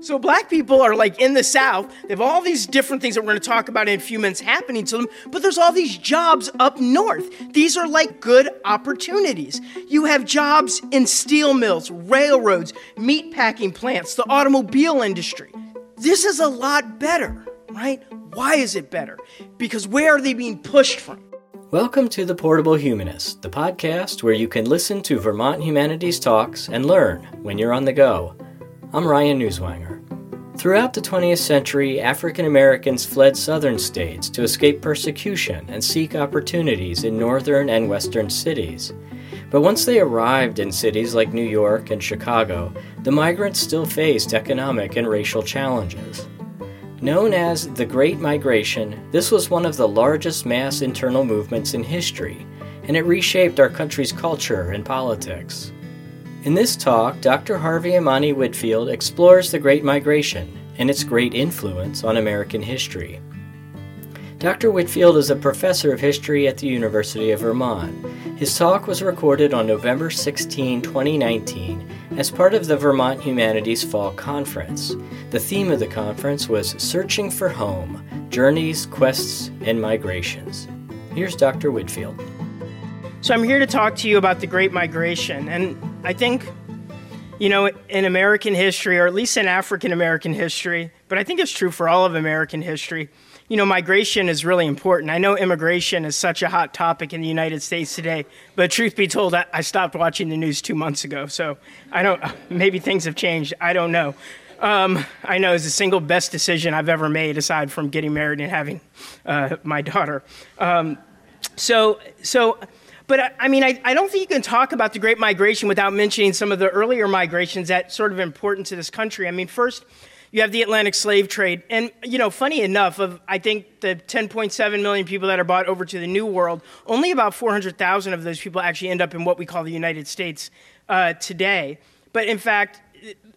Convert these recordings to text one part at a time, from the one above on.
So, black people are like in the South. They have all these different things that we're going to talk about in a few minutes happening to them, but there's all these jobs up north. These are like good opportunities. You have jobs in steel mills, railroads, meat packing plants, the automobile industry. This is a lot better, right? Why is it better? Because where are they being pushed from? Welcome to The Portable Humanist, the podcast where you can listen to Vermont Humanities Talks and learn when you're on the go. I'm Ryan Newswanger. Throughout the 20th century, African Americans fled southern states to escape persecution and seek opportunities in northern and western cities. But once they arrived in cities like New York and Chicago, the migrants still faced economic and racial challenges. Known as the Great Migration, this was one of the largest mass internal movements in history, and it reshaped our country's culture and politics. In this talk, Dr. Harvey Amani Whitfield explores the Great Migration and its great influence on American history. Dr. Whitfield is a professor of history at the University of Vermont. His talk was recorded on November 16, 2019, as part of the Vermont Humanities Fall Conference. The theme of the conference was Searching for Home Journeys, Quests, and Migrations. Here's Dr. Whitfield. So, I'm here to talk to you about the Great Migration, and I think, you know, in American history, or at least in African American history, but I think it's true for all of American history, you know, migration is really important. I know immigration is such a hot topic in the United States today, but truth be told, I, stopped watching the news two months ago, so I don't, maybe things have changed. I don't know. Um, I know it's the single best decision I've ever made aside from getting married and having uh, my daughter. Um, so, so but I mean, I, I don't think you can talk about the Great Migration without mentioning some of the earlier migrations that sort of important to this country. I mean, first, you have the Atlantic slave trade. And, you know, funny enough, of I think the 10.7 million people that are brought over to the New World, only about 400,000 of those people actually end up in what we call the United States uh, today. But in fact,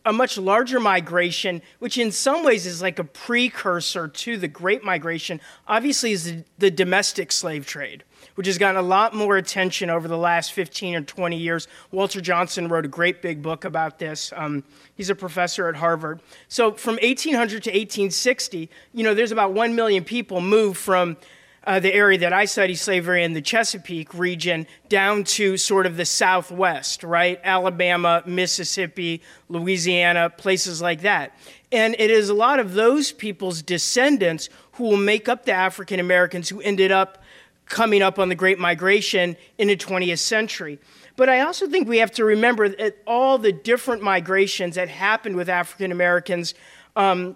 a much larger migration, which in some ways is like a precursor to the Great Migration, obviously is the, the domestic slave trade which has gotten a lot more attention over the last 15 or 20 years. Walter Johnson wrote a great big book about this. Um, he's a professor at Harvard. So from 1800 to 1860, you know, there's about 1 million people moved from uh, the area that I study slavery in the Chesapeake region down to sort of the southwest, right? Alabama, Mississippi, Louisiana, places like that. And it is a lot of those people's descendants who will make up the African Americans who ended up coming up on the Great Migration in the 20th century. But I also think we have to remember that all the different migrations that happened with African Americans um,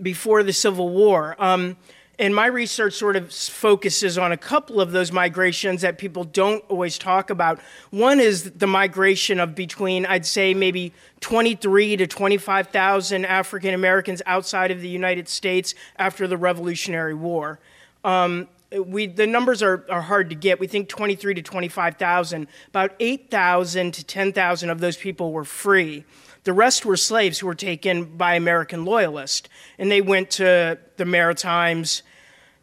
before the Civil War. Um, and my research sort of focuses on a couple of those migrations that people don't always talk about. One is the migration of between, I'd say, maybe 23 to 25,000 African Americans outside of the United States after the Revolutionary War. Um, we the numbers are, are hard to get. We think 23 to 25,000. About 8,000 to 10,000 of those people were free. The rest were slaves who were taken by American loyalists, and they went to the Maritimes.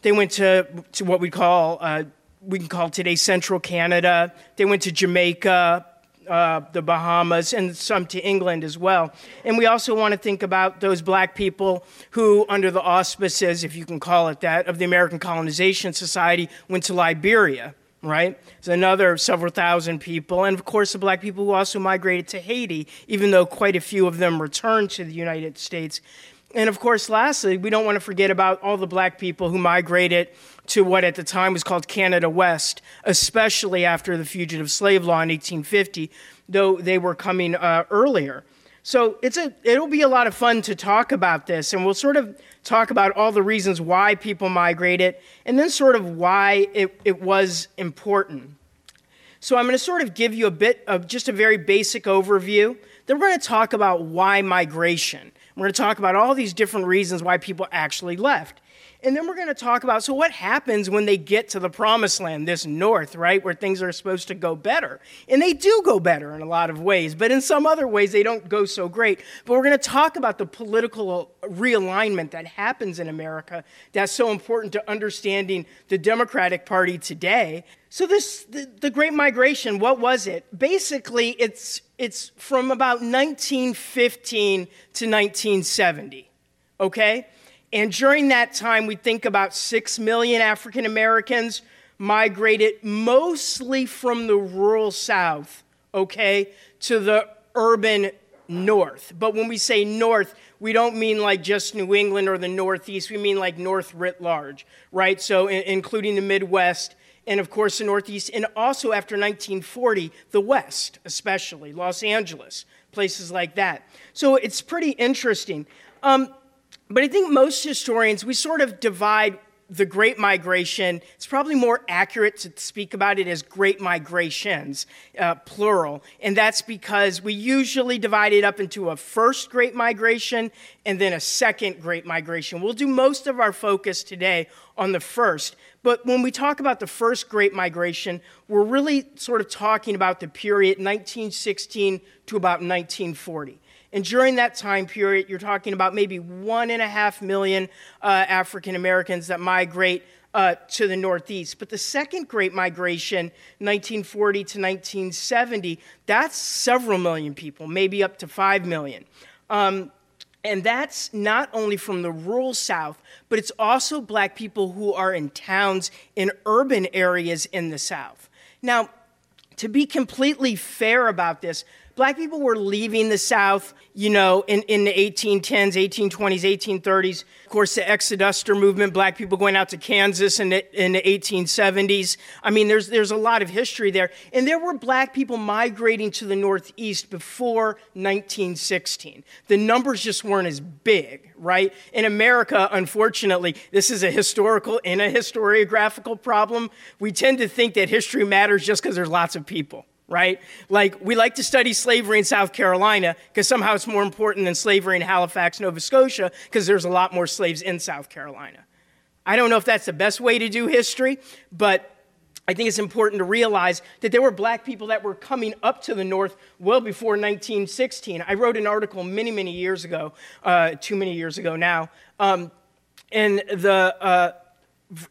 They went to, to what we call uh, we can call today Central Canada. They went to Jamaica, uh, the Bahamas, and some to England as well. And we also want to think about those black people who, under the auspices, if you can call it that, of the American Colonization Society, went to Liberia, right? It's another several thousand people. And of course, the black people who also migrated to Haiti, even though quite a few of them returned to the United States. And of course, lastly, we don't want to forget about all the black people who migrated to what at the time was called Canada West, especially after the Fugitive Slave Law in 1850, though they were coming uh, earlier. So it's a, it'll be a lot of fun to talk about this, and we'll sort of talk about all the reasons why people migrated, and then sort of why it, it was important. So I'm going to sort of give you a bit of just a very basic overview. Then we're going to talk about why migration. We're going to talk about all these different reasons why people actually left. And then we're going to talk about so what happens when they get to the promised land, this north, right, where things are supposed to go better. And they do go better in a lot of ways, but in some other ways they don't go so great. But we're going to talk about the political realignment that happens in America that's so important to understanding the Democratic Party today. So this the, the Great Migration, what was it? Basically, it's it's from about 1915 to 1970, okay? And during that time, we think about 6 million African Americans migrated mostly from the rural South, okay, to the urban North. But when we say North, we don't mean like just New England or the Northeast. We mean like North writ large, right? So, in- including the Midwest and, of course, the Northeast. And also after 1940, the West, especially Los Angeles, places like that. So, it's pretty interesting. Um, but I think most historians, we sort of divide the Great Migration, it's probably more accurate to speak about it as Great Migrations, uh, plural. And that's because we usually divide it up into a first Great Migration and then a second Great Migration. We'll do most of our focus today on the first. But when we talk about the first Great Migration, we're really sort of talking about the period 1916 to about 1940. And during that time period, you're talking about maybe one and a half million uh, African Americans that migrate uh, to the Northeast. But the second great migration, 1940 to 1970, that's several million people, maybe up to five million. Um, and that's not only from the rural South, but it's also black people who are in towns in urban areas in the South. Now, to be completely fair about this, black people were leaving the South, you know, in, in the 1810s, 1820s, 1830s. Of course, the Exoduster movement, black people going out to Kansas in the, in the 1870s. I mean, there's, there's a lot of history there. And there were black people migrating to the Northeast before 1916. The numbers just weren't as big, right? In America, unfortunately, this is a historical and a historiographical problem. We tend to think that history matters just because there's lots of people right? Like, we like to study slavery in South Carolina because somehow it's more important than slavery in Halifax, Nova Scotia, because there's a lot more slaves in South Carolina. I don't know if that's the best way to do history, but I think it's important to realize that there were black people that were coming up to the north well before 1916. I wrote an article many, many years ago, uh, too many years ago now, um, in the uh,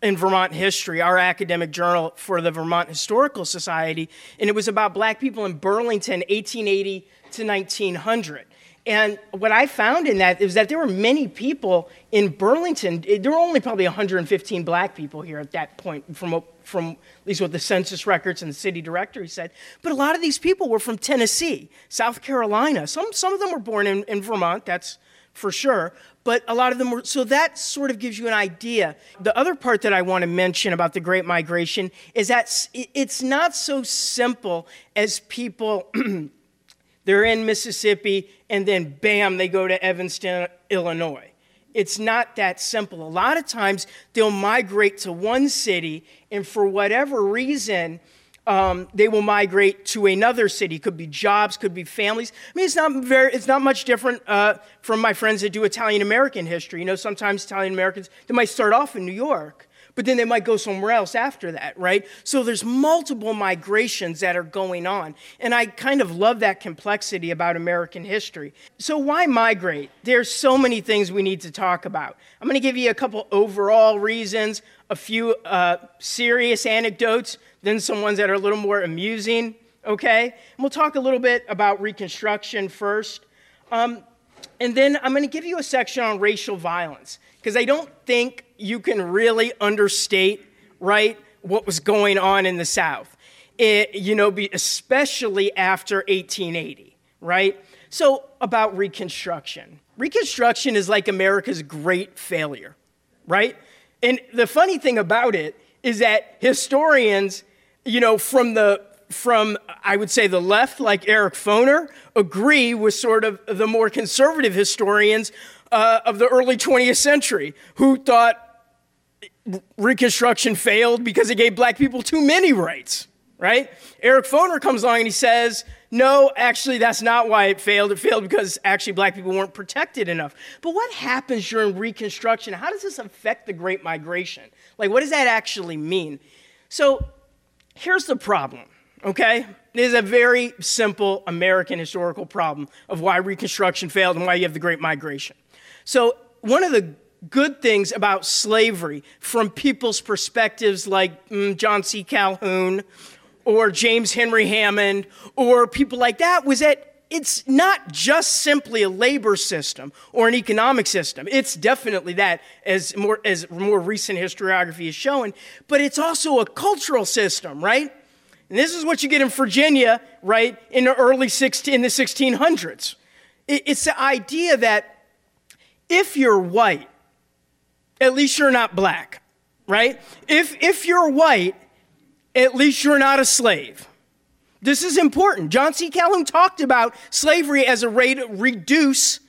in Vermont history, our academic journal for the Vermont Historical Society, and it was about black people in Burlington, 1880 to 1900. And what I found in that is that there were many people in Burlington. There were only probably 115 black people here at that point, from, from at least what the census records and the city directory said. But a lot of these people were from Tennessee, South Carolina. Some, some of them were born in, in Vermont, that's for sure. But a lot of them were, so that sort of gives you an idea. The other part that I want to mention about the Great Migration is that it's not so simple as people, they're in Mississippi and then bam, they go to Evanston, Illinois. It's not that simple. A lot of times they'll migrate to one city and for whatever reason, um, they will migrate to another city. Could be jobs, could be families. I mean, it's not very, it's not much different uh, from my friends that do Italian American history. You know, sometimes Italian Americans they might start off in New York, but then they might go somewhere else after that, right? So there's multiple migrations that are going on, and I kind of love that complexity about American history. So why migrate? There's so many things we need to talk about. I'm going to give you a couple overall reasons, a few uh, serious anecdotes then some ones that are a little more amusing, okay? And we'll talk a little bit about Reconstruction first. Um, and then I'm going to give you a section on racial violence, because I don't think you can really understate, right, what was going on in the South, it, you know, especially after 1880, right? So, about Reconstruction. Reconstruction is like America's great failure, right? And the funny thing about it is that historians you know, from the from I would say the left, like Eric Foner, agree with sort of the more conservative historians uh, of the early 20th century who thought Reconstruction failed because it gave black people too many rights. Right? Eric Foner comes along and he says, no, actually, that's not why it failed. It failed because actually black people weren't protected enough. But what happens during Reconstruction? How does this affect the Great Migration? Like, what does that actually mean? So, Here's the problem, okay? It is a very simple American historical problem of why Reconstruction failed and why you have the Great Migration. So, one of the good things about slavery from people's perspectives like mm, John C. Calhoun or James Henry Hammond or people like that was that it's not just simply a labor system or an economic system. It's definitely that, as more, as more recent historiography is showing, but it's also a cultural system, right? And this is what you get in Virginia, right, in the early 16, in the 1600s. It's the idea that if you're white, at least you're not black, right? If, if you're white, at least you're not a slave. This is important. John C. Calhoun talked about slavery as a way to reduce,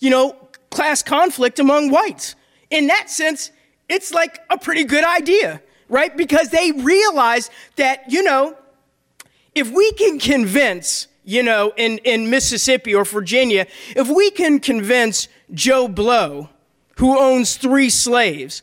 you know, class conflict among whites. In that sense, it's like a pretty good idea, right? Because they realize that, you know, if we can convince, you know, in, in Mississippi or Virginia, if we can convince Joe Blow, who owns three slaves,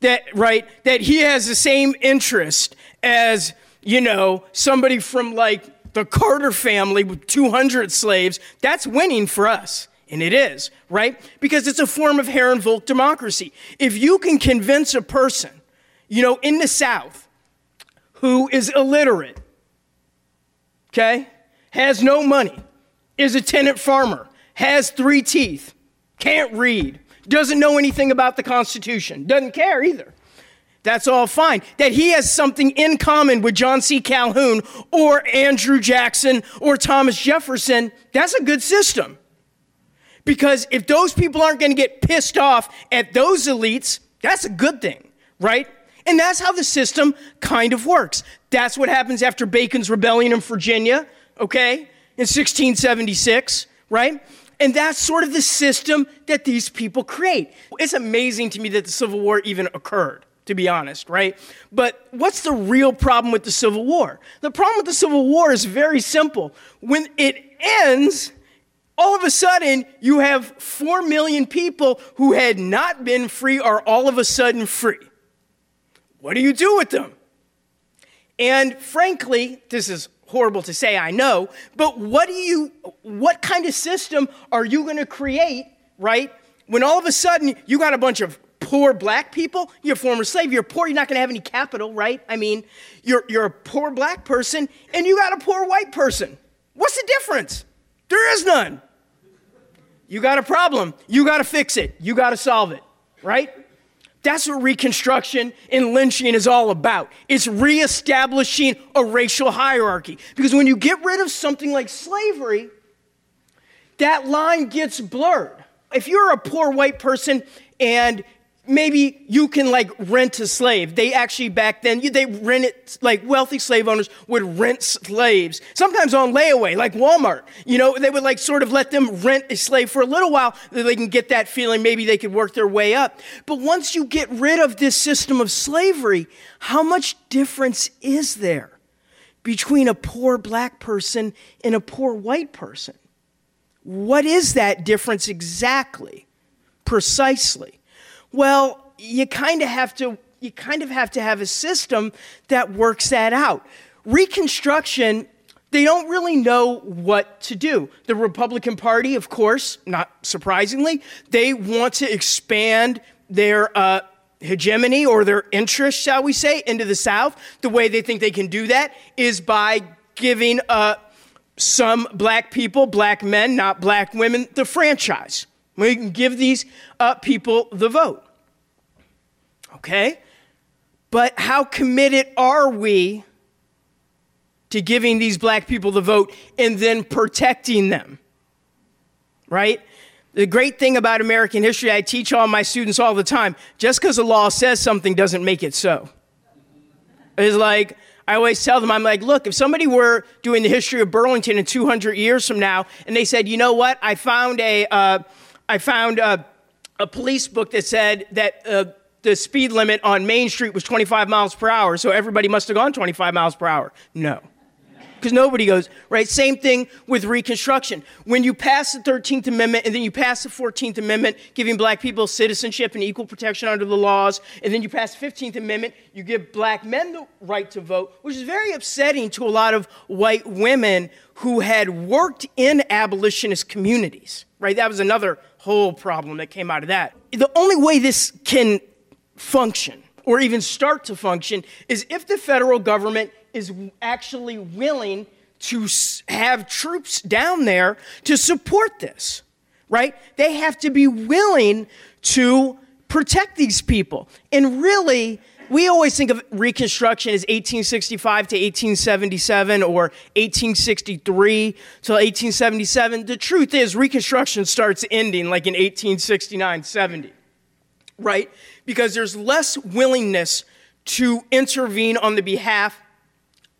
that, right, that he has the same interest as you know, somebody from like the Carter family with 200 slaves, that's winning for us. And it is, right? Because it's a form of Herrenvolk democracy. If you can convince a person, you know, in the South who is illiterate, okay, has no money, is a tenant farmer, has three teeth, can't read, doesn't know anything about the Constitution, doesn't care either that's all fine. That he has something in common with John C. Calhoun or Andrew Jackson or Thomas Jefferson, that's a good system. Because if those people aren't going to get pissed off at those elites, that's a good thing, right? And that's how the system kind of works. That's what happens after Bacon's rebellion in Virginia, okay, in 1676, right? And that's sort of the system that these people create. It's amazing to me that the Civil War even occurred to be honest, right? But what's the real problem with the Civil War? The problem with the Civil War is very simple. When it ends, all of a sudden, you have 4 million people who had not been free are all of a sudden free. What do you do with them? And frankly, this is horrible to say, I know, but what do you what kind of system are you going to create, right? When all of a sudden you got a bunch of poor black people, you're a former slave, you're poor, you're not going to have any capital, right? I mean, you're, you're a poor black person and you got a poor white person. What's the difference? There is none. You got a problem, you got to fix it, you got to solve it, right? That's what Reconstruction and lynching is all about. It's reestablishing a racial hierarchy. Because when you get rid of something like slavery, that line gets blurred. If you're a poor white person and maybe you can like rent a slave. They actually back then they rented like wealthy slave owners would rent slaves, sometimes on layaway, like Walmart. You know, they would like sort of let them rent a slave for a little while so they can get that feeling maybe they could work their way up. But once you get rid of this system of slavery, how much difference is there between a poor black person and a poor white person? What is that difference exactly? Precisely. Well, you kind of have to you kind of have to have a system that works that out. Reconstruction they don't really know what to do. The Republican Party, of course, not surprisingly, they want to expand their uh, hegemony or their interest, shall we say, into the South. The way they think they can do that is by giving uh, some black people, black men, not black women, the franchise. We can give these uh, people the vote okay? But how committed are we to giving these black people the vote and then protecting them? Right? The great thing about American history, I teach all my students all the time just because the law says something doesn't make it so. It's like, I always tell them, I'm like, look, if somebody were doing the history of Burlington in 200 years from now, and they said, you know what, I found a, uh, I found a, a, police book that said that uh, the speed limit on Main Street was 25 miles per hour, so everybody must have gone 25 miles per hour. No. Because nobody goes, right? Same thing with Reconstruction. When you pass the 13th Amendment and then you pass the 14th Amendment, giving black people citizenship and equal protection under the laws, and then you pass the 15th Amendment, you give black men the right to vote, which is very upsetting to a lot of white women who had worked in abolitionist communities, right? That was another whole problem that came out of that. The only way this can function or even start to function is if the federal government is actually willing to have troops down there to support this, right? They have to be willing to protect these people. And really, we always think of Reconstruction as 1865 to 1877 or 1863 to 1877. The truth is, Reconstruction starts ending like in 1869 70, right? Because there's less willingness to intervene on the behalf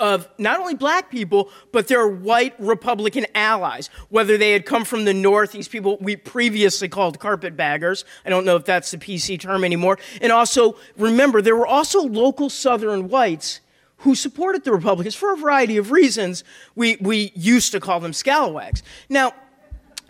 of not only black people, but their white Republican allies, whether they had come from the North, these people we previously called carpetbaggers. I don't know if that's the PC term anymore. And also, remember, there were also local Southern whites who supported the Republicans for a variety of reasons. We, we used to call them scalawags. Now,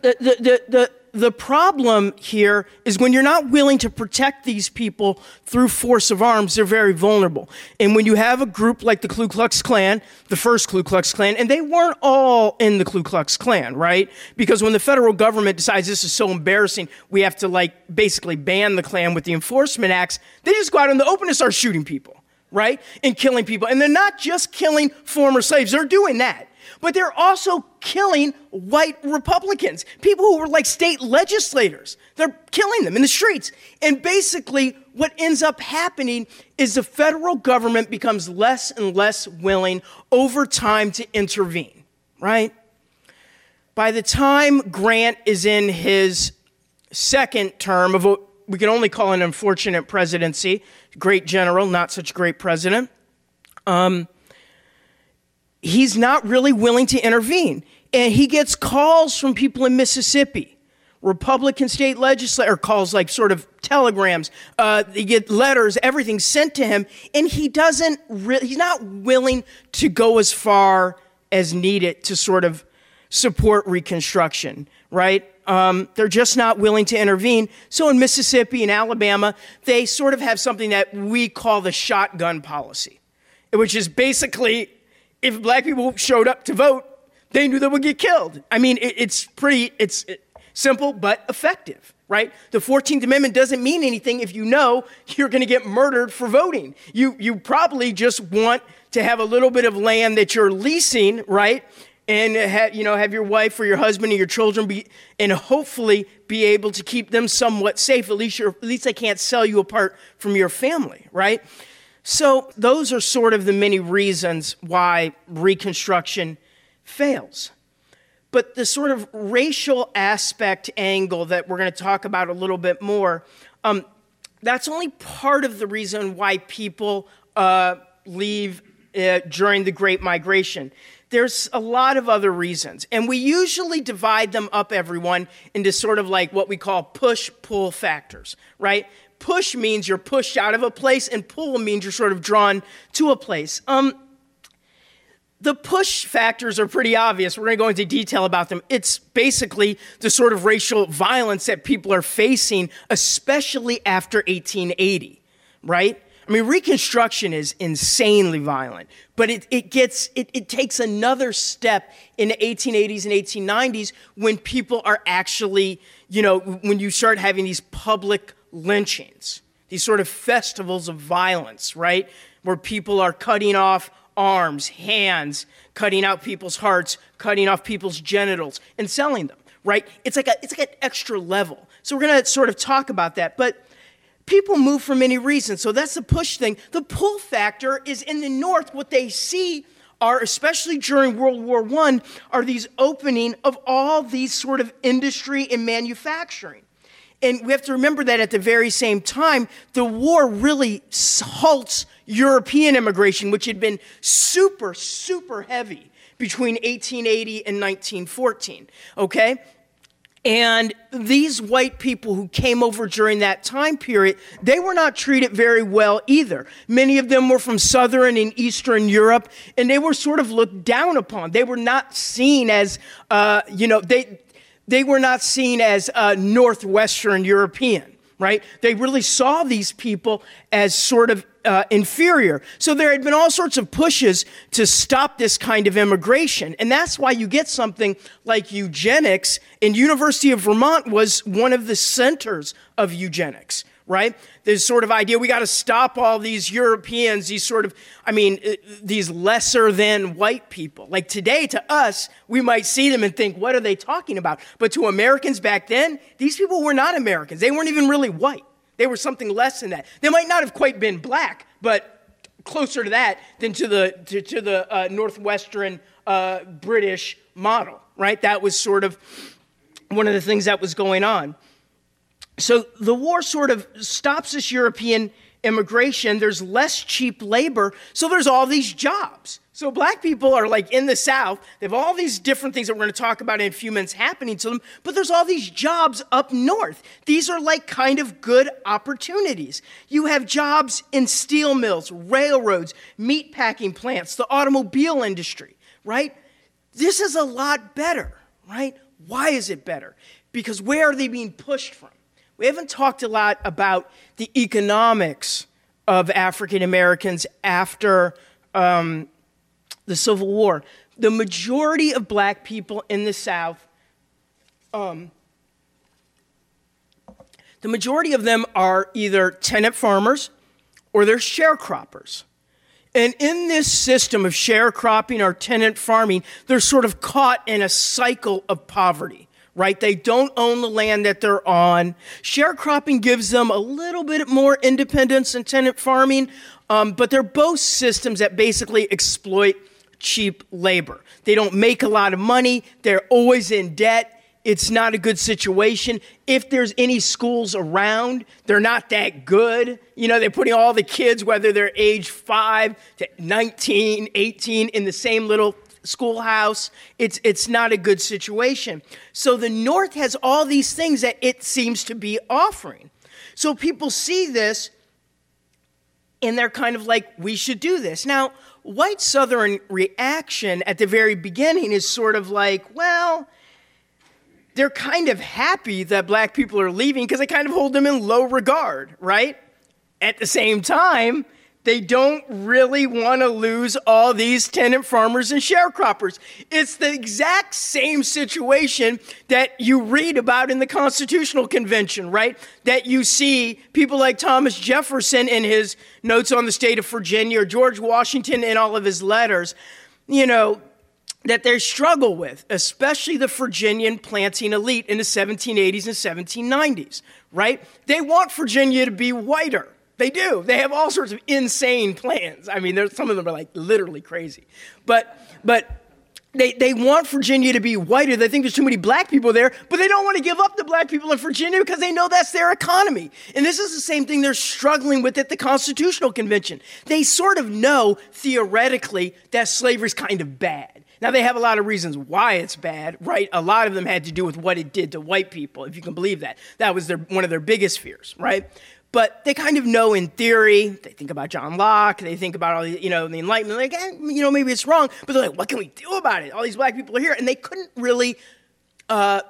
the, the, the, the the problem here is when you're not willing to protect these people through force of arms, they're very vulnerable. And when you have a group like the Ku Klux Klan, the first Ku Klux Klan, and they weren't all in the Ku Klux Klan, right? Because when the federal government decides this is so embarrassing, we have to like basically ban the Klan with the enforcement acts, they just go out in the open and start shooting people, right? And killing people. And they're not just killing former slaves, they're doing that but they're also killing white Republicans, people who were like state legislators. They're killing them in the streets. And basically, what ends up happening is the federal government becomes less and less willing over time to intervene, right? By the time Grant is in his second term of what we can only call an unfortunate presidency, great general, not such great president. Um, he's not really willing to intervene. And he gets calls from people in Mississippi, Republican state legislator calls, like sort of telegrams. Uh, they get letters, everything sent to him, and he doesn't. Re- he's not willing to go as far as needed to sort of support Reconstruction. Right? Um, they're just not willing to intervene. So in Mississippi and Alabama, they sort of have something that we call the shotgun policy, which is basically if black people showed up to vote, they knew they would get killed. I mean, it, it's pretty, it's simple but effective, right? The 14th Amendment doesn't mean anything if you know you're going to get murdered for voting. You, you probably just want to have a little bit of land that you're leasing, right? And have, you know, have your wife or your husband or your children be, and hopefully be able to keep them somewhat safe. At least, at least they can't sell you apart from your family, right? So, those are sort of the many reasons why Reconstruction fails. But the sort of racial aspect angle that we're going to talk about a little bit more, um, that's only part of the reason why people uh, leave uh, during the Great Migration. There's a lot of other reasons. And we usually divide them up, everyone, into sort of like what we call push pull factors, right? Push means you're pushed out of a place, and pull means you're sort of drawn to a place. Um, the push factors are pretty obvious. We're going to go into detail about them. It's basically the sort of racial violence that people are facing, especially after 1880, right? I mean, Reconstruction is insanely violent, but it, it gets, it, it takes another step in the 1880s and 1890s when people are actually, you know, when you start having these public lynchings, these sort of festivals of violence, right? Where people are cutting off arms, hands, cutting out people's hearts, cutting off people's genitals, and selling them, right? It's like, a, it's like an extra level. So we're going to sort of talk about that. But people move for many reasons. So that's the push thing. The pull factor is in the North, what they see are, especially during World War I, are these opening of all these sort of industry and manufacturing. And we have to remember that at the very same time, the war really halts European immigration, which had been super, super heavy between 1880 and 1914. Okay? And these white people who came over during that time period, they were not treated very well either. Many of them were from Southern and Eastern Europe, and they were sort of looked down upon. They were not seen as, uh, you know, they, they were not seen as Northwestern European, right? They really saw these people as sort of uh, inferior. So there had been all sorts of pushes to stop this kind of immigration. And that's why you get something like eugenics. And University of Vermont was one of the centers of eugenics, right? This sort of idea we got to stop all these Europeans, these sort of, I mean, uh, these lesser than white people. Like today, to us, we might see them and think, what are they talking about? But to Americans back then, these people were not Americans. They weren't even really white. They were something less than that. They might not have quite been black, but closer to that than to the, to, to the uh, Northwestern uh, British model, right? That was sort of one of the things that was going on. So the war sort of stops this European immigration. There's less cheap labor. So there's all these jobs. So black people are like in the South. They have all these different things that we're going to talk about in a few minutes happening to them, but there's all these jobs up north. These are like kind of good opportunities. You have jobs in steel mills, railroads, meat packing plants, the automobile industry, right? This is a lot better, right? Why is it better? Because where are they being pushed from? We haven't talked a lot about the economics of African Americans after um, the Civil War. The majority of black people in the South, um, the majority of them are either tenant farmers or they're sharecroppers. And in this system of sharecropping or tenant farming, they're sort of caught in a cycle of poverty right? They don't own the land that they're on. Sharecropping gives them a little bit more independence than tenant farming, um, but they're both systems that basically exploit cheap labor. They don't make a lot of money, they're always in debt. It's not a good situation. If there's any schools around, they're not that good. You know, they're putting all the kids, whether they're age 5 to 19, 18, in the same little schoolhouse. It's, it's not a good situation. So the North has all these things that it seems to be offering. So people see this and they're kind of like, we should do this. Now, white Southern reaction at the very beginning is sort of like, well, they're kind of happy that black people are leaving because they kind of hold them in low regard, right? At the same time, they don't really want to lose all these tenant farmers and sharecroppers. It's the exact same situation that you read about in the Constitutional Convention, right? That you see people like Thomas Jefferson in his notes on the state of Virginia or George Washington in all of his letters, you know, that they struggle with, especially the Virginian planting elite in the 1780s and 1790s, right? They want Virginia to be whiter they do. They have all sorts of insane plans. I mean, some of them are like literally crazy. But, but they, they want Virginia to be whiter. They think there's too many black people there, but they don't want to give up the black people in Virginia because they know that's their economy. And this is the same thing they're struggling with at the Constitutional Convention. They sort of know theoretically that slavery is kind of bad. Now, they have a lot of reasons why it's bad, right? A lot of them had to do with what it did to white people, if you can believe that. That was their, one of their biggest fears, right? But they kind of know in theory. They think about John Locke. They think about all the, you know, the Enlightenment. Like, eh, you know, maybe it's wrong, but they're like, what can we do about it? All these black people are here, and they couldn't really uh,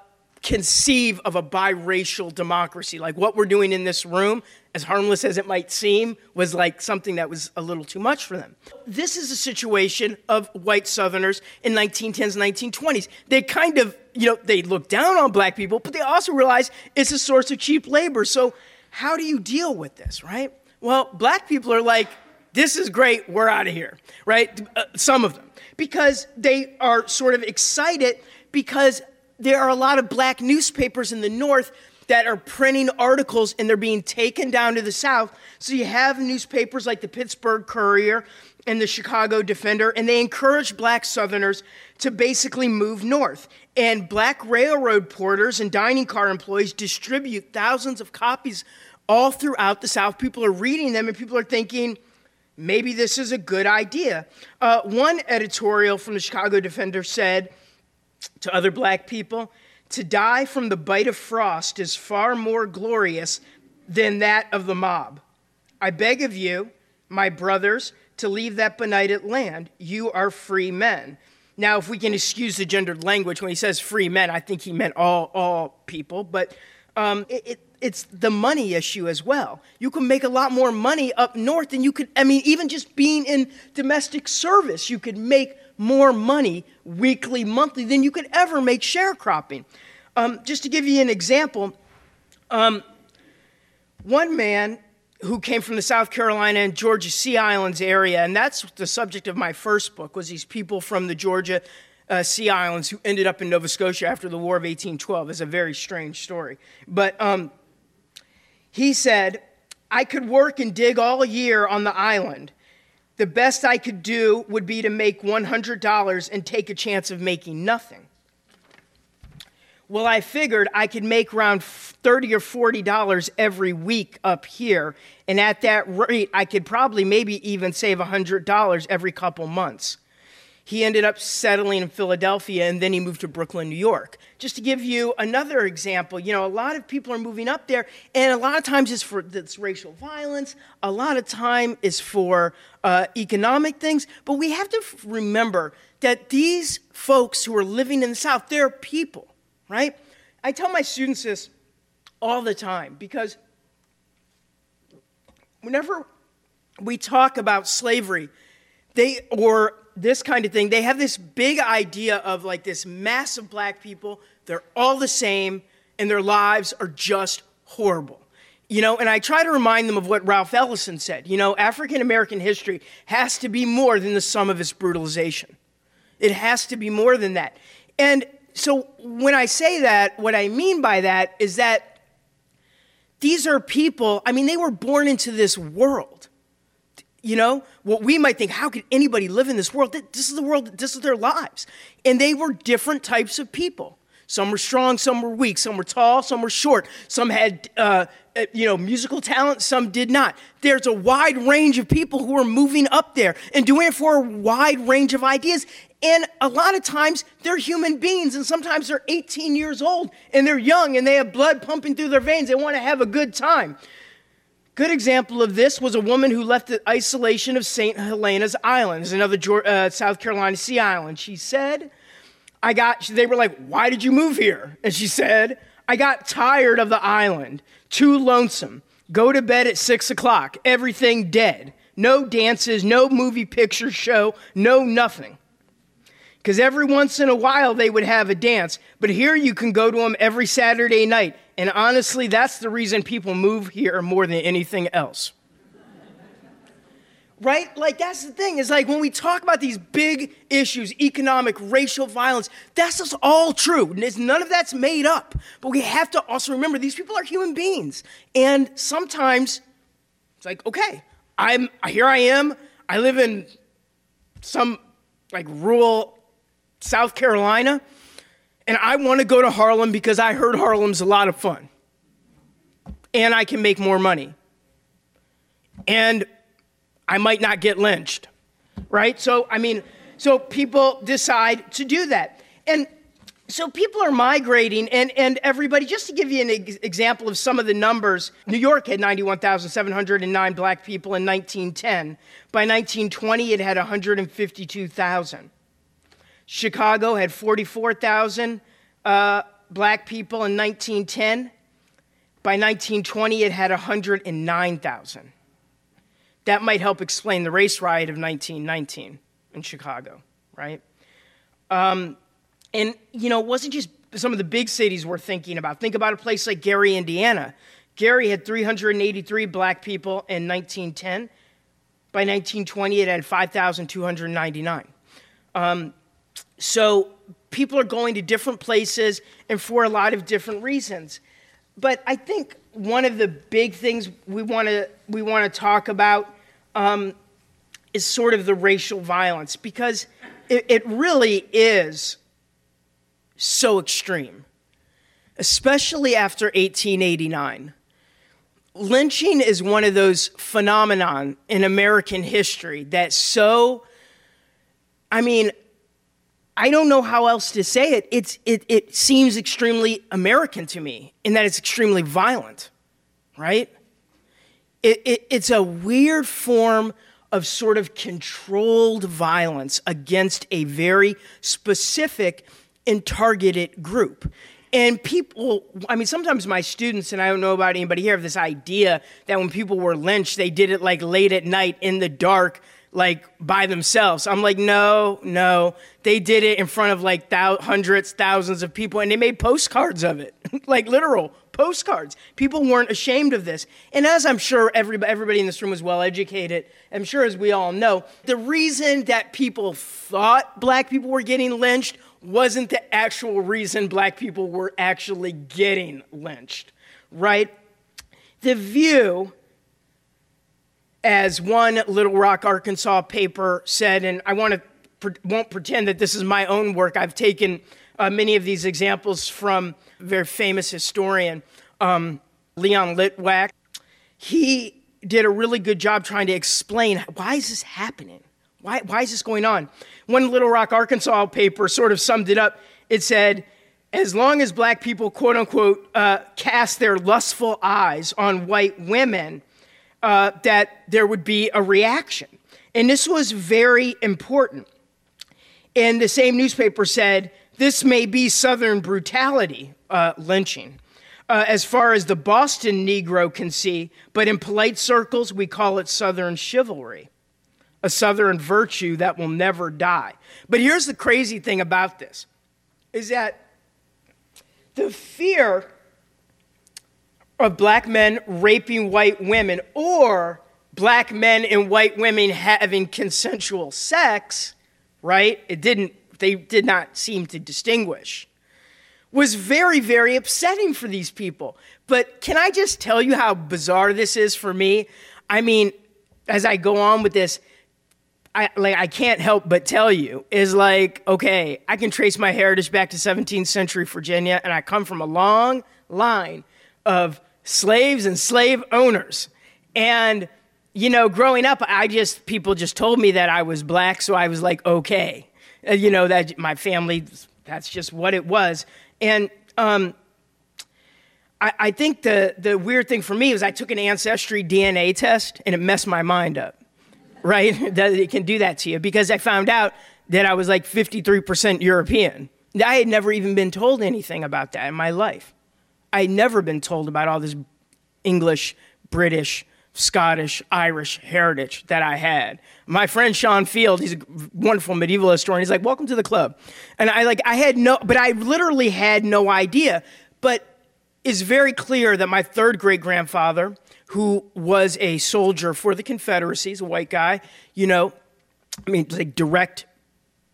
conceive of a biracial democracy. Like what we're doing in this room, as harmless as it might seem, was like something that was a little too much for them. This is a situation of white Southerners in 1910s, 1920s. They kind of, you know, they look down on black people, but they also realize it's a source of cheap labor. So how do you deal with this, right? Well, black people are like, this is great, we're out of here, right? Uh, some of them. Because they are sort of excited because there are a lot of black newspapers in the North that are printing articles and they're being taken down to the South. So you have newspapers like the Pittsburgh Courier and the Chicago Defender, and they encourage black Southerners to basically move north. And black railroad porters and dining car employees distribute thousands of copies all throughout the South. People are reading them and people are thinking, maybe this is a good idea. Uh, one editorial from the Chicago Defender said to other black people, to die from the bite of frost is far more glorious than that of the mob. I beg of you, my brothers, to leave that benighted land. You are free men. Now, if we can excuse the gendered language, when he says free men, I think he meant all, all people, but um, it, it, it's the money issue as well. You can make a lot more money up north than you could, I mean, even just being in domestic service, you could make more money weekly, monthly than you could ever make sharecropping. Um, just to give you an example, um, one man who came from the South Carolina and Georgia Sea Islands area, and that's the subject of my first book, was these people from the Georgia uh, Sea Islands who ended up in Nova Scotia after the War of 1812. It's a very strange story. But um, he said, I could work and dig all year on the island. The best I could do would be to make $100 and take a chance of making nothing. Well, I figured I could make around 30 or 40 dollars every week up here, and at that rate I could probably maybe even save $100 every couple months. He ended up settling in Philadelphia and then he moved to Brooklyn, New York. Just to give you another example, you know, a lot of people are moving up there, and a lot of times it's for this racial violence, a lot of time is for uh, economic things, but we have to remember that these folks who are living in the South, they're people right? I tell my students this all the time because whenever we talk about slavery, they or this kind of thing, they have this big idea of like this mass of black people, they're all the same, and their lives are just horrible. You know, and I try to remind them of what Ralph Ellison said. You know, African American history has to be more than the sum of its brutalization. It has to be more than that. And so when I say that, what I mean by that is that these are people, I mean, they were born into this world. You know, what we might think, how could anybody live in this world? This is the world, this is their lives. And they were different types of people. Some were strong, some were weak, some were tall, some were short, some had, uh, uh you know, musical talent, some did not. There's a wide range of people who are moving up there and doing it for a wide range of ideas. And a lot of times they're human beings, and sometimes they're 18 years old and they're young and they have blood pumping through their veins. They want to have a good time. Good example of this was a woman who left the isolation of St. Helena's Island, another uh, South Carolina Sea Island. She said, I got, they were like, Why did you move here? And she said, I got tired of the island, too lonesome. Go to bed at six o'clock, everything dead. No dances, no movie picture show, no nothing because every once in a while they would have a dance. But here you can go to them every Saturday night. And honestly, that's the reason people move here more than anything else. right? Like, that's the thing, is like when we talk about these big issues, economic, racial violence, that's just all true. None of that's made up. But we have to also remember these people are human beings. And sometimes it's like, okay, I'm here I am. I live in some like rural South Carolina, and I want to go to Harlem because I heard Harlem's a lot of fun. And I can make more money. And I might not get lynched, right? So, I mean, so people decide to do that. And so people are migrating, and, and everybody, just to give you an ex- example of some of the numbers, New York had 91,709 black people in 1910. By 1920, it had 152,000. Chicago had 44,000 uh, black people in 1910. By 1920, it had 109,000. That might help explain the race riot of 1919 in Chicago, right? Um, and, you know, it wasn't just some of the big cities we're thinking about. Think about a place like Gary, Indiana. Gary had 383 black people in 1910. By 1920, it had 5,299. Um, so people are going to different places and for a lot of different reasons. But I think one of the big things we want to we want to talk about um, is sort of the racial violence because it, it really is so extreme, especially after 1889. Lynching is one of those phenomenon in American history that so, I mean, I don't know how else to say it. It's, it, it seems extremely American to me in that it's extremely violent, right? It, it, it's a weird form of sort of controlled violence against a very specific and targeted group. And people, I mean, sometimes my students, and I don't know about anybody here, have this idea that when people were lynched, they did it like late at night in the dark like by themselves. I'm like, no, no. They did it in front of like thou- hundreds, thousands of people, and they made postcards of it, like literal postcards. People weren't ashamed of this. And as I'm sure everybody, everybody in this room was well educated, I'm sure as we all know, the reason that people thought black people were getting lynched wasn't the actual reason black people were actually getting lynched, right? The view, as one Little Rock, Arkansas paper said, and I want to won't pretend that this is my own work. I've taken uh, many of these examples from a very famous historian, um, Leon Litwack. He did a really good job trying to explain why is this happening? Why, why is this going on? One Little Rock, Arkansas paper sort of summed it up. It said, as long as black people, quote unquote, uh, cast their lustful eyes on white women, uh, that there would be a reaction. And this was very important. And the same newspaper said, this may be Southern brutality, uh, lynching. Uh, as far as the Boston Negro can see, but in polite circles, we call it Southern chivalry a southern virtue that will never die. But here's the crazy thing about this is that the fear of black men raping white women or black men and white women having consensual sex, right? It didn't they did not seem to distinguish. Was very, very upsetting for these people. But can I just tell you how bizarre this is for me? I mean, as I go on with this, I like I can't help but tell you is like okay, I can trace my heritage back to 17th century Virginia, and I come from a long line of slaves and slave owners. And you know, growing up, I just people just told me that I was black, so I was like okay, uh, you know that my family that's just what it was. And um, I, I think the the weird thing for me was I took an ancestry DNA test, and it messed my mind up right? that it can do that to you because I found out that I was like 53% European. I had never even been told anything about that in my life. I had never been told about all this English, British, Scottish, Irish heritage that I had. My friend Sean Field, he's a wonderful medieval historian. He's like, "Welcome to the club," and I like I had no, but I literally had no idea. But it's very clear that my third great grandfather who was a soldier for the Confederacy, he's a white guy, you know, I mean, like direct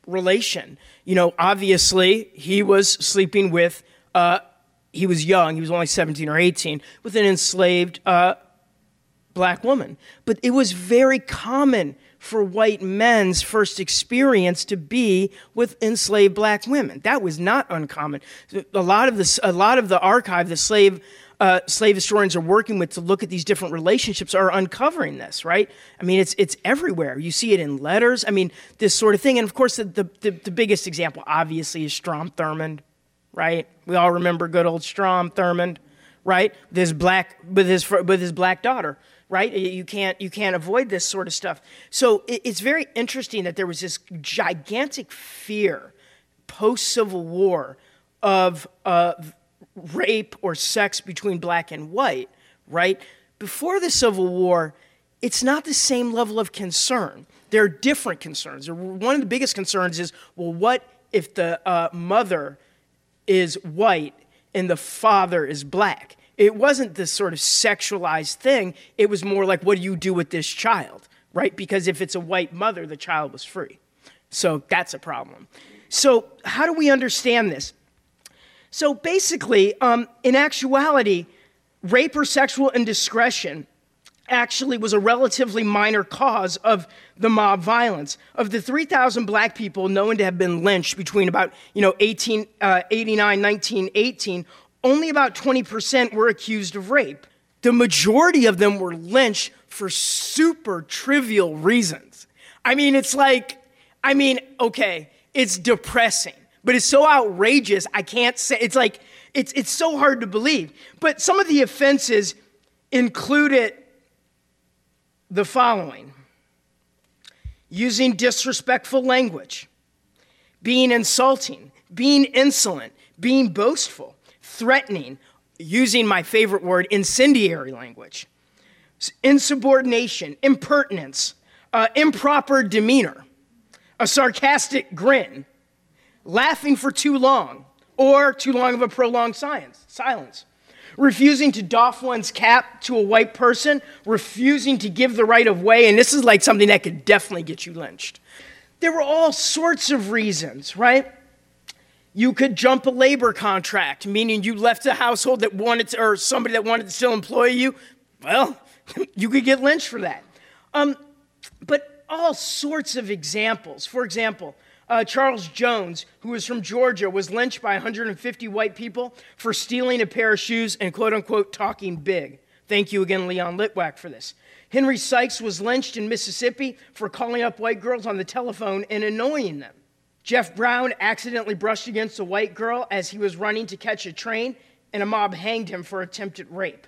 relation. You know, obviously he was sleeping with, uh, he was young, he was only 17 or 18, with an enslaved uh, black woman. But it was very common for white men's first experience to be with enslaved black women. That was not uncommon. A lot of the, a lot of the archive, the slave uh, slave historians are working with to look at these different relationships are uncovering this, right? I mean, it's it's everywhere. You see it in letters. I mean, this sort of thing. And of course, the, the, the biggest example, obviously, is Strom Thurmond, right? We all remember good old Strom Thurmond, right? This black with his with his black daughter, right? You can't you can't avoid this sort of stuff. So it, it's very interesting that there was this gigantic fear post Civil War of uh, rape or sex between black and white, right? Before the Civil War, it's not the same level of concern. There are different concerns. One of the biggest concerns is well, what if the uh, mother is white and the father is black? It wasn't this sort of sexualized thing. It was more like, what do you do with this child, right? Because if it's a white mother, the child was free. So that's a problem. So, how do we understand this? So basically, um, in actuality, rape or sexual indiscretion actually was a relatively minor cause of the mob violence. Of the 3,000 black people known to have been lynched between about you know 1889, uh, 1918, only about 20% were accused of rape. The majority of them were lynched for super trivial reasons. I mean, it's like, I mean, okay, it's depressing but it's so outrageous, I can't say. It's like, it's, it's so hard to believe. But some of the offenses included the following using disrespectful language, being insulting, being insolent, being boastful, threatening, using my favorite word, incendiary language, insubordination, impertinence, uh, improper demeanor, a sarcastic grin, laughing for too long, or too long of a prolonged silence. silence. Refusing to doff one's cap to a white person, refusing to give the right of way, and this is like something that could definitely get you lynched. There were all sorts of reasons, right? You could jump a labor contract, meaning you left a household that wanted to, or somebody that wanted to still employ you. Well, you could get lynched for that. Um, but all sorts of examples. For example, uh, Charles Jones, who was from Georgia, was lynched by 150 white people for stealing a pair of shoes and quote unquote talking big. Thank you again, Leon Litwack, for this. Henry Sykes was lynched in Mississippi for calling up white girls on the telephone and annoying them. Jeff Brown accidentally brushed against a white girl as he was running to catch a train, and a mob hanged him for attempted rape.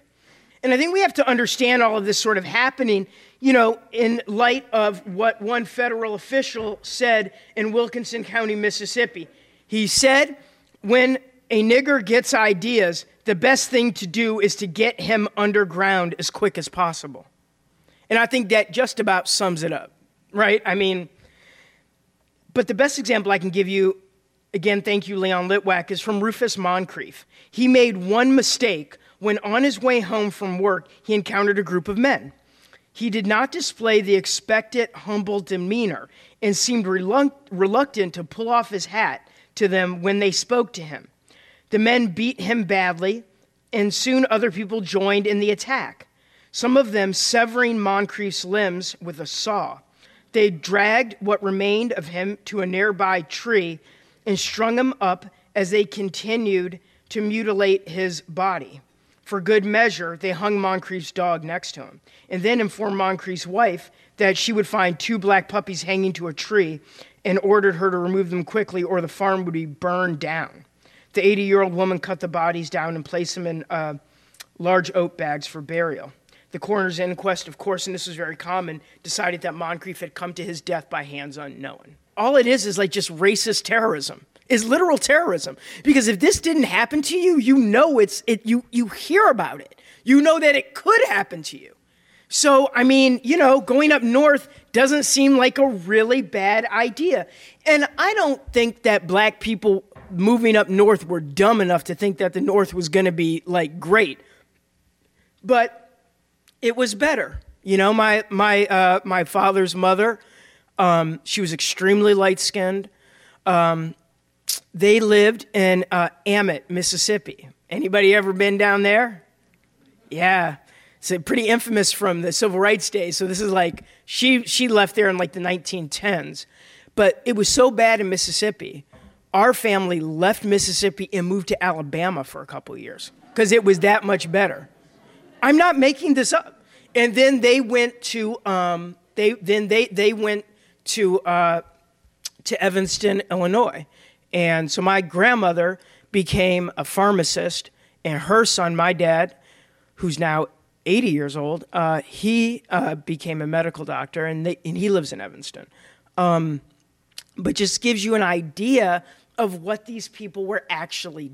And I think we have to understand all of this sort of happening, you know, in light of what one federal official said in Wilkinson County, Mississippi. He said, when a nigger gets ideas, the best thing to do is to get him underground as quick as possible. And I think that just about sums it up, right? I mean, but the best example I can give you, again, thank you, Leon Litwack, is from Rufus Moncrief. He made one mistake when on his way home from work, he encountered a group of men. He did not display the expected humble demeanor and seemed reluctant to pull off his hat to them when they spoke to him. The men beat him badly, and soon other people joined in the attack, some of them severing Moncrief's limbs with a saw. They dragged what remained of him to a nearby tree and strung him up as they continued to mutilate his body. For good measure, they hung Moncrief's dog next to him, and then informed Moncrief's wife that she would find two black puppies hanging to a tree and ordered her to remove them quickly or the farm would be burned down. The 80 year old woman cut the bodies down and placed them in uh, large oat bags for burial. The coroner's inquest, of course, and this was very common, decided that Moncrief had come to his death by hands unknown. All it is is like just racist terrorism is literal terrorism. Because if this didn't happen to you, you know it's it you you hear about it. You know that it could happen to you. So, I mean, you know, going up north doesn't seem like a really bad idea. And I don't think that black people moving up north were dumb enough to think that the north was going to be like great. But it was better. You know, my my uh, my father's mother, um, she was extremely light skinned. Um, they lived in uh, Mississippi. Anybody ever been down there? Yeah. It's pretty infamous from the civil rights days. So this is like she she left there in like the 1910s. But it was so bad in Mississippi. Our family left Mississippi and moved to Alabama for a couple years because it was that much better. I'm not making this up. And then they went to um, they then they they went to uh, to Evanston, Illinois. And so my grandmother became a pharmacist, and her son, my dad, who's now 80 years old, uh, he uh, became a medical doctor, and, they, and, he lives in Evanston. Um, but just gives you an idea of what these people were actually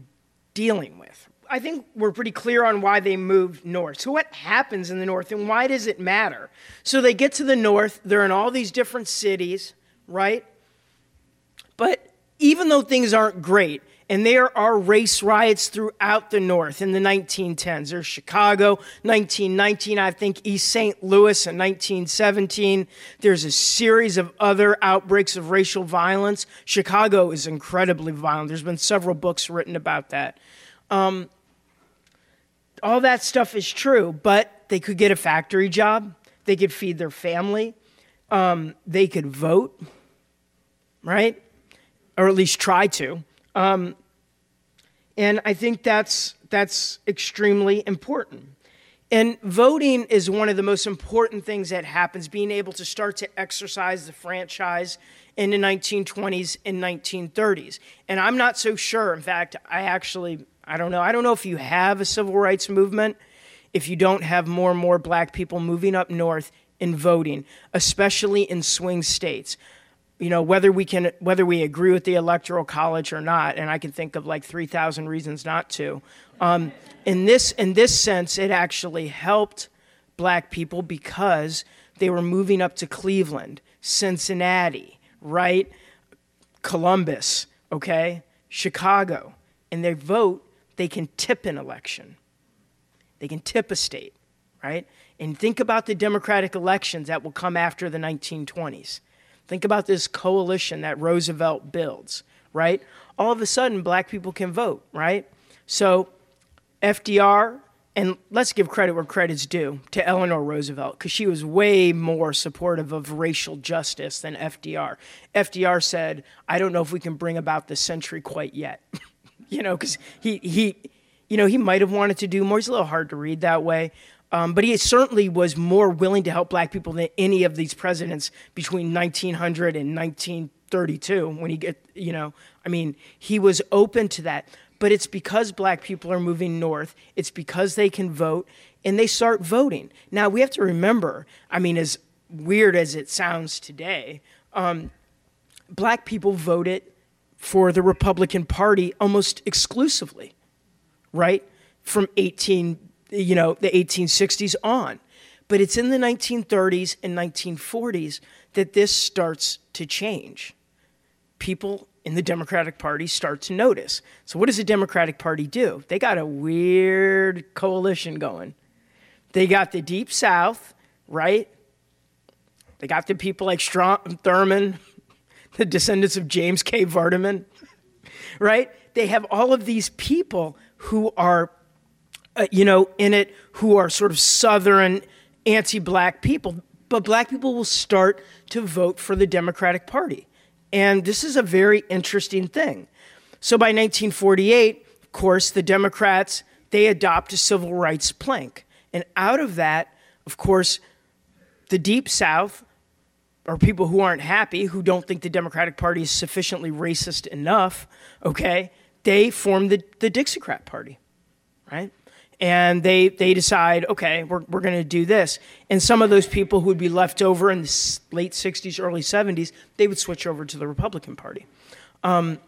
dealing with. I think we're pretty clear on why they moved north. So, what happens in the north and why does it matter? So, they get to the north, they're in all these different cities, right? But even though things aren't great, and there are race riots throughout the North in the 1910s. There's Chicago, 1919, I think East St. Louis in 1917. There's a series of other outbreaks of racial violence. Chicago is incredibly violent. There's been several books written about that. Um, all that stuff is true, but they could get a factory job, they could feed their family, um, they could vote, right? Or at least try to. Um, and I think that's, that's extremely important. And voting is one of the most important things that happens, being able to start to exercise the franchise in the 1920s and 1930s. And I'm not so sure. In fact, I actually, I don't know. I don't know if you have a civil rights movement, if you don't have more and more black people moving up north and voting, especially in swing states you know whether we can whether we agree with the electoral college or not and i can think of like 3000 reasons not to. Um, in this in this sense it actually helped black people because they were moving up to cleveland cincinnati right? Columbus okay? Chicago. And they vote they can tip an election. They can tip a state, right? And think about the democratic elections that will come after the 1920s. Think about this coalition that Roosevelt builds, right? All of a sudden, black people can vote, right? So, FDR, and let's give credit where credit's due to Eleanor Roosevelt, because she was way more supportive of racial justice than FDR. FDR said, I don't know if we can bring about the century quite yet. you know, because he, he, you know, he might have wanted to do more. He's a little hard to read that way. Um, but he certainly was more willing to help black people than any of these presidents between 1900 and 1932 when he get you know i mean he was open to that. But it's because black people are moving north it's because they can vote and they start voting. Now we have to remember i mean as weird as it sounds today um, black people voted for the republican party almost exclusively right from 18 you know, the 1860s on. But it's in the 1930s and 1940s that this starts to change. People in the Democratic Party start to notice. So, what does the Democratic Party do? They got a weird coalition going. They got the Deep South, right? They got the people like Strom Thurmond, the descendants of James K. Vardaman, right? They have all of these people who are uh, you know, in it who are sort of southern anti-black people, but black people will start to vote for the Democratic Party. And this is a very interesting thing. So by 1948, of course, the Democrats they adopt a civil rights plank. And out of that, of course, the deep south or people who aren't happy, who don't think the Democratic Party is sufficiently racist enough, okay, they form the, the Dixiecrat Party, right? And they they decide, okay, we're we're going to do this. And some of those people who would be left over in the late '60s, early '70s, they would switch over to the Republican Party. Um,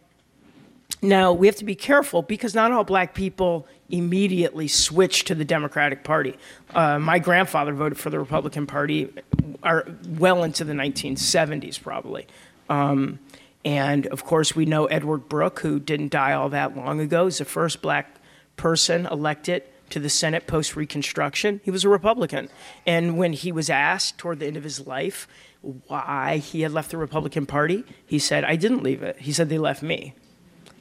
now we have to be careful because not all black people immediately switch to the Democratic Party. Uh, my grandfather voted for the Republican Party, uh, well into the 1970s, probably. Um, and of course, we know Edward Brooke, who didn't die all that long ago, is the first black person elected to the Senate post Reconstruction, he was a Republican. And when he was asked toward the end of his life why he had left the Republican Party, he said, I didn't leave it. He said, they left me.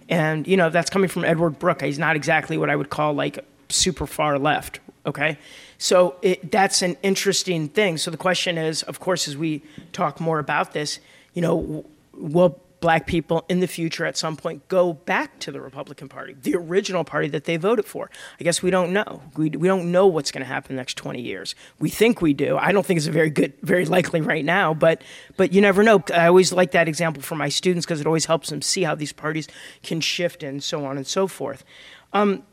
And, you know, that's coming from Edward Brooke. He's not exactly what I would call like super far left, okay? So it, that's an interesting thing. So the question is, of course, as we talk more about this, you know, will black people in the future at some point go back to the Republican Party, the original party that they voted for? I guess we don't know. We, we don't know what's going to happen the next 20 years. We think we do. I don't think it's a very good, very likely right now, but, but you never know. I always like that example for my students because it always helps them see how these parties can shift and so on and so forth. Um,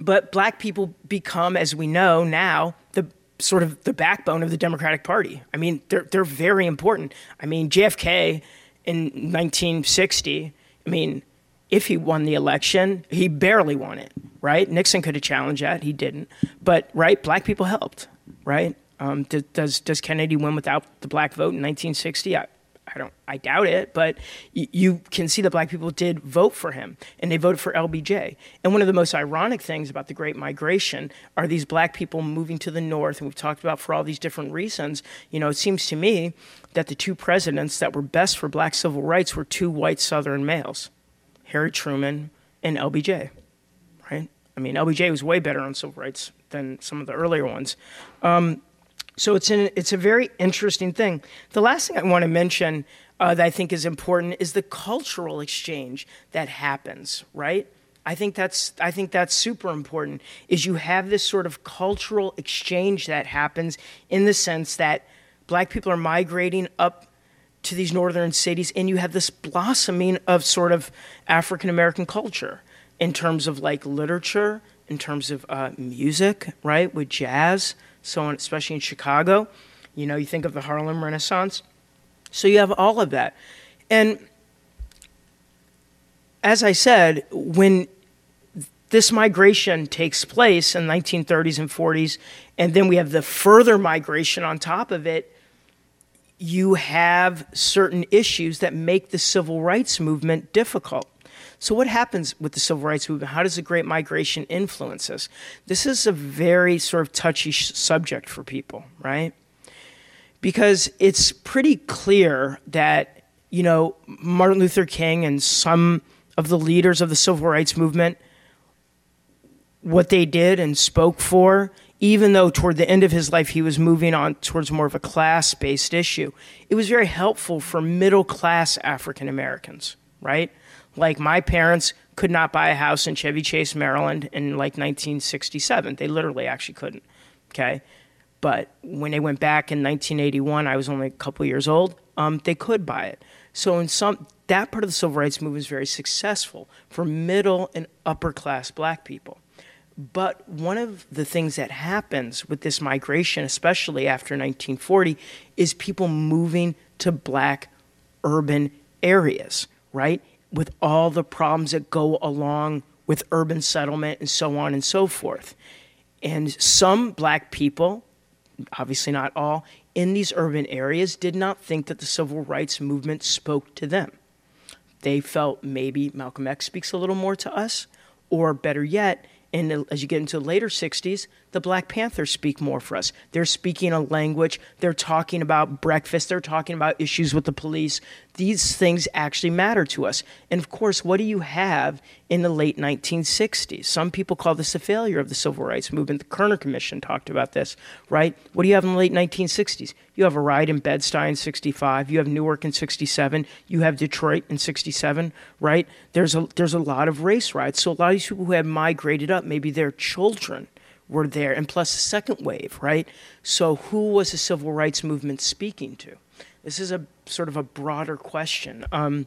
but black people become, as we know now, the sort of the backbone of the Democratic Party. I mean, they're, they're very important. I mean, JFK in 1960, I mean, if he won the election, he barely won it, right? Nixon could have challenged that, he didn't. But right, black people helped, right? Um, does does Kennedy win without the black vote in 1960? I, I don't. I doubt it, but y- you can see that black people did vote for him, and they voted for LBJ. And one of the most ironic things about the Great Migration are these black people moving to the north, and we've talked about for all these different reasons. You know, it seems to me that the two presidents that were best for black civil rights were two white Southern males, Harry Truman and LBJ. Right? I mean, LBJ was way better on civil rights than some of the earlier ones. Um, so it's an, it's a very interesting thing. The last thing I want to mention uh, that I think is important is the cultural exchange that happens, right? I think that's I think that's super important. Is you have this sort of cultural exchange that happens in the sense that black people are migrating up to these northern cities, and you have this blossoming of sort of African American culture in terms of like literature, in terms of uh, music, right, with jazz so especially in Chicago. You know, you think of the Harlem Renaissance. So you have all of that. And as I said, when this migration takes place in the 1930s and 40s, and then we have the further migration on top of it, you have certain issues that make the civil rights movement difficult. So, what happens with the civil rights movement? How does the Great Migration influence us? This is a very sort of touchy sh- subject for people, right? Because it's pretty clear that, you know, Martin Luther King and some of the leaders of the civil rights movement, what they did and spoke for, even though toward the end of his life he was moving on towards more of a class based issue, it was very helpful for middle class African Americans, right? Like my parents could not buy a house in Chevy Chase, Maryland in like 1967. They literally actually couldn't. Okay. But when they went back in 1981, I was only a couple years old, um, they could buy it. So in some, that part of the civil rights movement was very successful for middle and upper class black people. But one of the things that happens with this migration, especially after 1940, is people moving to black urban areas, right? With all the problems that go along with urban settlement and so on and so forth. And some black people, obviously not all, in these urban areas did not think that the civil rights movement spoke to them. They felt maybe Malcolm X speaks a little more to us, or better yet, and as you get into the later 60s, the Black Panthers speak more for us. They're speaking a language, they're talking about breakfast, they're talking about issues with the police. These things actually matter to us. And of course, what do you have in the late 1960s? Some people call this a failure of the civil rights movement. The Kerner Commission talked about this, right? What do you have in the late 1960s? You have a riot in Bed-Stuy in 65, you have Newark in 67, you have Detroit in 67, right? There's a there's a lot of race riots. So a lot of these people who have migrated up, maybe their children were there, and plus the second wave, right? So, who was the civil rights movement speaking to? This is a sort of a broader question. Um,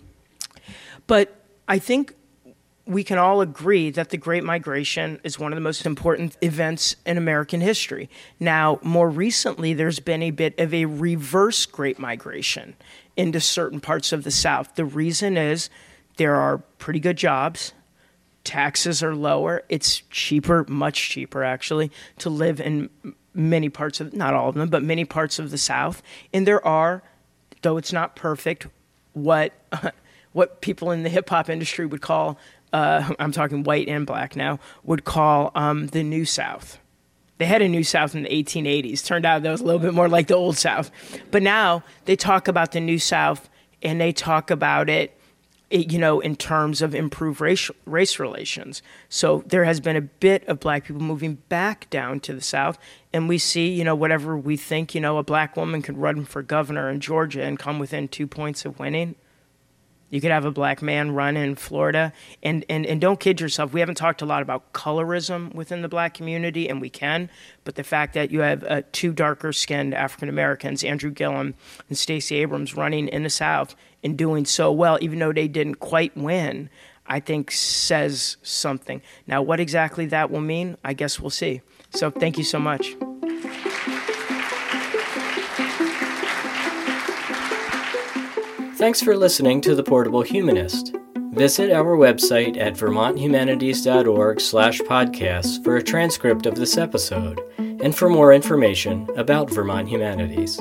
but I think we can all agree that the Great Migration is one of the most important events in American history. Now, more recently, there's been a bit of a reverse Great Migration into certain parts of the South. The reason is there are pretty good jobs, taxes are lower. It's cheaper, much cheaper actually, to live in many parts of not all of them, but many parts of the South. And there are, though it's not perfect, what what people in the hip hop industry would call uh, I'm talking white and black now would call um, the New South. They had a New South in the 1880s. Turned out that was a little bit more like the Old South. But now they talk about the New South and they talk about it you know, in terms of improved race, race relations. So there has been a bit of black people moving back down to the South, and we see, you know, whatever we think, you know, a black woman could run for governor in Georgia and come within two points of winning. You could have a black man run in Florida. And, and, and don't kid yourself. We haven't talked a lot about colorism within the black community, and we can. But the fact that you have uh, two darker skinned African Americans, Andrew Gillum and Stacey Abrams, running in the South and doing so well, even though they didn't quite win, I think says something. Now, what exactly that will mean, I guess we'll see. So thank you so much. Thanks for listening to The Portable Humanist. Visit our website at vermonthumanities.org slash podcasts for a transcript of this episode and for more information about Vermont Humanities.